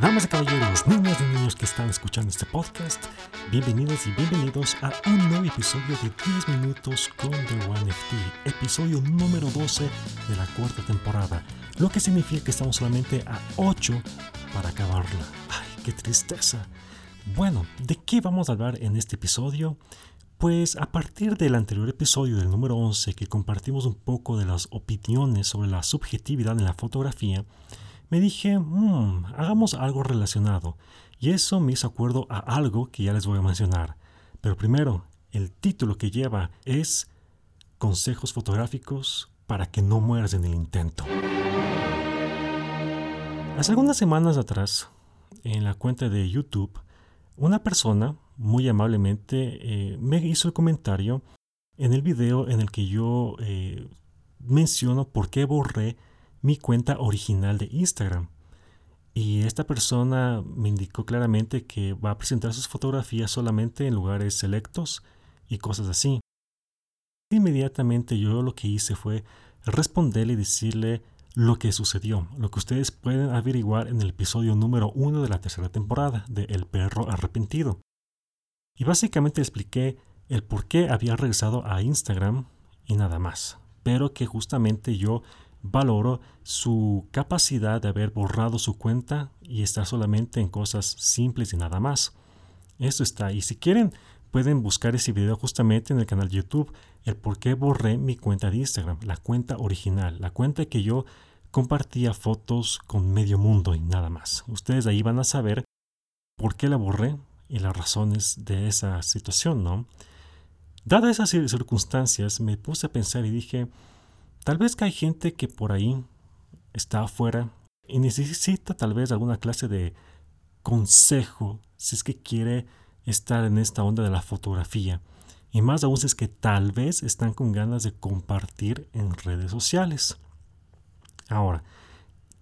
Damas y caballeros, niñas y niños que están escuchando este podcast, bienvenidos y bienvenidos a un nuevo episodio de 10 minutos con The One FT, episodio número 12 de la cuarta temporada, lo que significa que estamos solamente a 8 para acabarla. ¡Ay, qué tristeza! Bueno, ¿de qué vamos a hablar en este episodio? Pues a partir del anterior episodio del número 11 que compartimos un poco de las opiniones sobre la subjetividad en la fotografía, me dije, mmm, hagamos algo relacionado. Y eso me hizo acuerdo a algo que ya les voy a mencionar. Pero primero, el título que lleva es Consejos fotográficos para que no mueras en el intento. Hace algunas semanas atrás, en la cuenta de YouTube, una persona muy amablemente eh, me hizo el comentario en el video en el que yo eh, menciono por qué borré mi cuenta original de Instagram. Y esta persona me indicó claramente que va a presentar sus fotografías solamente en lugares selectos y cosas así. Inmediatamente yo lo que hice fue responderle y decirle lo que sucedió, lo que ustedes pueden averiguar en el episodio número uno de la tercera temporada de El perro arrepentido. Y básicamente expliqué el por qué había regresado a Instagram y nada más. Pero que justamente yo valoro su capacidad de haber borrado su cuenta y estar solamente en cosas simples y nada más. Eso está. Y si quieren, pueden buscar ese video justamente en el canal de YouTube, el por qué borré mi cuenta de Instagram, la cuenta original, la cuenta que yo compartía fotos con medio mundo y nada más. Ustedes ahí van a saber por qué la borré y las razones de esa situación, ¿no? Dadas esas circunstancias, me puse a pensar y dije, tal vez que hay gente que por ahí está afuera y necesita tal vez alguna clase de consejo si es que quiere estar en esta onda de la fotografía. Y más aún es que tal vez están con ganas de compartir en redes sociales. Ahora,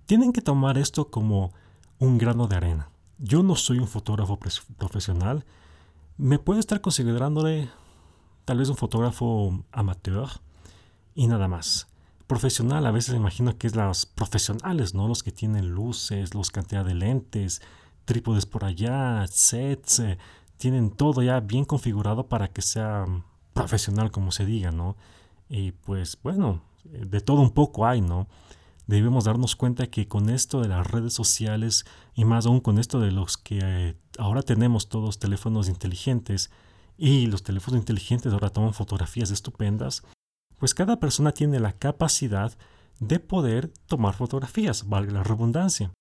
tienen que tomar esto como un grano de arena. Yo no soy un fotógrafo profesional. Me puedo estar considerándole tal vez un fotógrafo amateur y nada más. Profesional, a veces imagino que es los profesionales, ¿no? Los que tienen luces, los cantidad de lentes, trípodes por allá, sets, eh, tienen todo ya bien configurado para que sea profesional, como se diga, ¿no? Y pues bueno, de todo un poco hay, ¿no? debemos darnos cuenta que con esto de las redes sociales y más aún con esto de los que eh, ahora tenemos todos teléfonos inteligentes y los teléfonos inteligentes ahora toman fotografías estupendas, pues cada persona tiene la capacidad de poder tomar fotografías, valga la redundancia.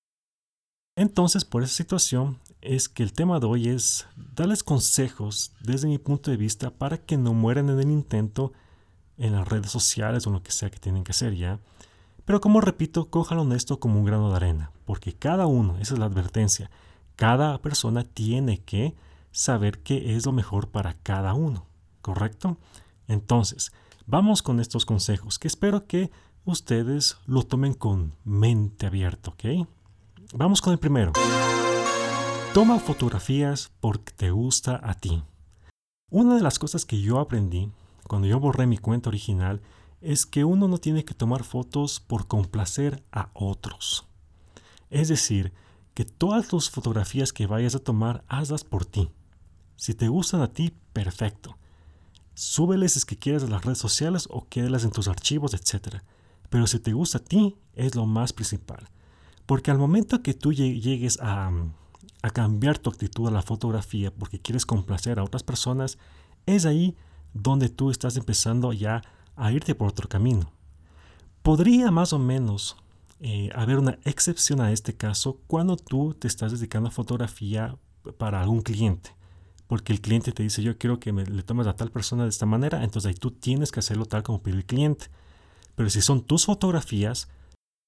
Entonces, por esa situación es que el tema de hoy es darles consejos desde mi punto de vista para que no mueran en el intento en las redes sociales o lo que sea que tienen que hacer ya pero como repito, cójalo esto como un grano de arena, porque cada uno, esa es la advertencia, cada persona tiene que saber qué es lo mejor para cada uno, ¿correcto? Entonces, vamos con estos consejos que espero que ustedes lo tomen con mente abierta, ¿ok? Vamos con el primero. Toma fotografías porque te gusta a ti. Una de las cosas que yo aprendí cuando yo borré mi cuenta original es que uno no tiene que tomar fotos por complacer a otros. Es decir, que todas tus fotografías que vayas a tomar, hazlas por ti. Si te gustan a ti, perfecto. Súbeles es que quieras a las redes sociales o quédelas en tus archivos, etc. Pero si te gusta a ti, es lo más principal. Porque al momento que tú llegues a, a cambiar tu actitud a la fotografía porque quieres complacer a otras personas, es ahí donde tú estás empezando ya a irte por otro camino. Podría más o menos eh, haber una excepción a este caso cuando tú te estás dedicando a fotografía para algún cliente. Porque el cliente te dice, yo quiero que me, le tomes a tal persona de esta manera, entonces ahí tú tienes que hacerlo tal como pide el cliente. Pero si son tus fotografías,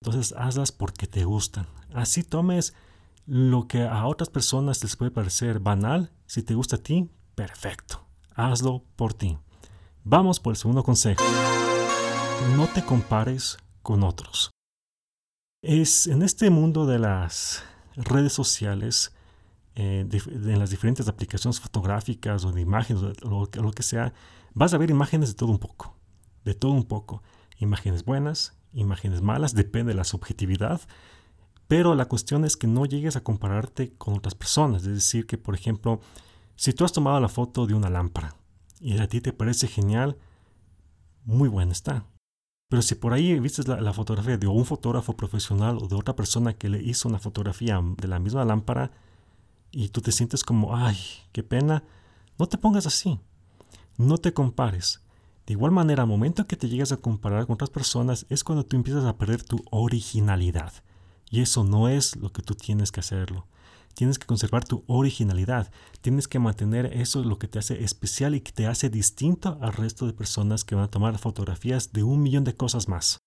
entonces hazlas porque te gustan. Así tomes lo que a otras personas les puede parecer banal, si te gusta a ti, perfecto. Hazlo por ti. Vamos por el segundo consejo. No te compares con otros. Es en este mundo de las redes sociales, eh, en las diferentes aplicaciones fotográficas o de imágenes o lo, que sea, vas a ver imágenes de todo un poco. De todo un poco. Imágenes buenas, imágenes malas, depende de la subjetividad. Pero la cuestión es que no llegues a compararte con otras personas. Es decir, que por ejemplo, si tú has tomado la foto de una lámpara y a ti te parece genial, muy buena está. Pero si por ahí viste la, fotografía de un fotógrafo profesional o de otra persona que le hizo una fotografía de la misma lámpara y tú te sientes como, ay, qué pena, no te pongas así. No te compares. De igual manera, al momento que te llegas a comparar con otras personas es cuando tú empiezas a perder tu originalidad. Y eso no es lo que tú tienes que hacerlo. Tienes que conservar tu originalidad. Tienes que mantener eso lo que te hace especial y que te hace distinto al resto de personas que van a tomar fotografías de un millón de cosas más.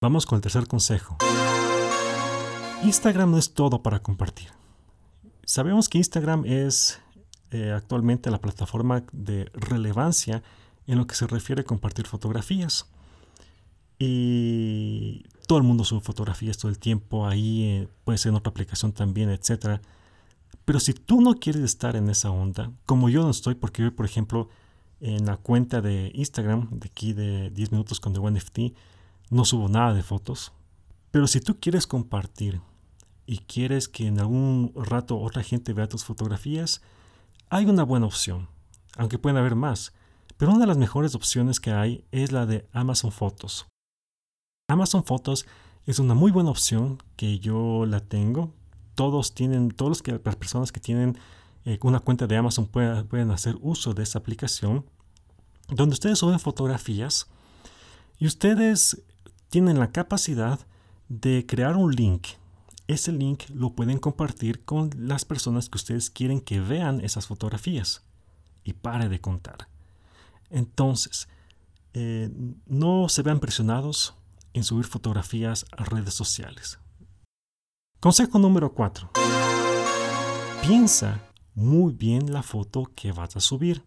Vamos con el tercer consejo. Instagram no es todo para compartir. Sabemos que Instagram es eh, actualmente la plataforma de relevancia en lo que se refiere a compartir fotografías. Y todo el mundo sube fotografías todo el tiempo, ahí eh, puede ser en otra aplicación también, etc. Pero si tú no quieres estar en esa onda, como yo no estoy, porque yo, por ejemplo, en la cuenta de Instagram, de aquí de 10 minutos con The One FT, no subo nada de fotos. Pero si tú quieres compartir y quieres que en algún rato otra gente vea tus fotografías, hay una buena opción, aunque pueden haber más. Pero una de las mejores opciones que hay es la de Amazon Fotos. Amazon Fotos es una muy buena opción que yo la tengo. Todos tienen, todos que, las personas que tienen eh, una cuenta de Amazon pueden, pueden hacer uso de esa aplicación, donde ustedes suben fotografías y ustedes tienen la capacidad de crear un link. Ese link lo pueden compartir con las personas que ustedes quieren que vean esas fotografías. Y pare de contar. Entonces, eh, no se vean presionados en subir fotografías a redes sociales. Consejo número 4. Piensa muy bien la foto que vas a subir.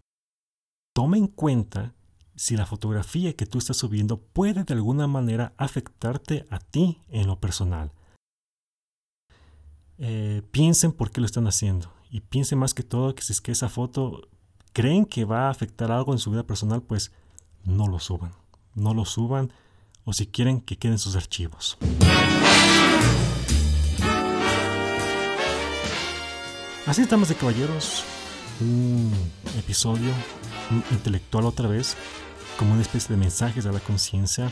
Toma en cuenta si la fotografía que tú estás subiendo puede de alguna manera afectarte a ti en lo personal. Eh, piensen por qué lo están haciendo. Y piensen más que todo que si es que esa foto creen que va a afectar algo en su vida personal, pues no lo suban. No lo suban. O si quieren que queden sus archivos. Así estamos de caballeros, un episodio intelectual otra vez, como una especie de mensajes a la conciencia,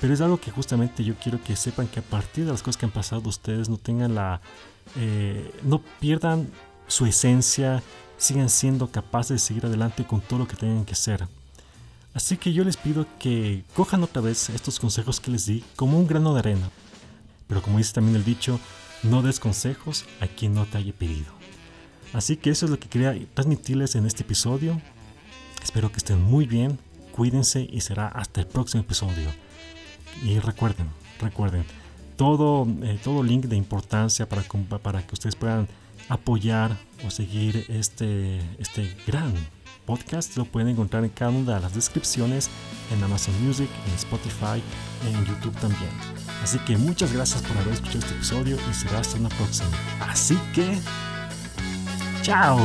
pero es algo que justamente yo quiero que sepan que a partir de las cosas que han pasado ustedes no tengan la, eh, no pierdan su esencia, sigan siendo capaces de seguir adelante con todo lo que tengan que hacer. Así que yo les pido que cojan otra vez estos consejos que les di como un grano de arena. Pero como dice también el dicho, no des consejos a quien no te haya pedido. Así que eso es lo que quería transmitirles en este episodio. Espero que estén muy bien, cuídense y será hasta el próximo episodio. Y recuerden, recuerden, todo, eh, todo link de importancia para, para que ustedes puedan apoyar o seguir este, este gran podcast lo pueden encontrar en cada una de las descripciones en Amazon Music, en Spotify, en YouTube también. Así que muchas gracias por haber escuchado este episodio y será hasta una próxima. Así que, chao.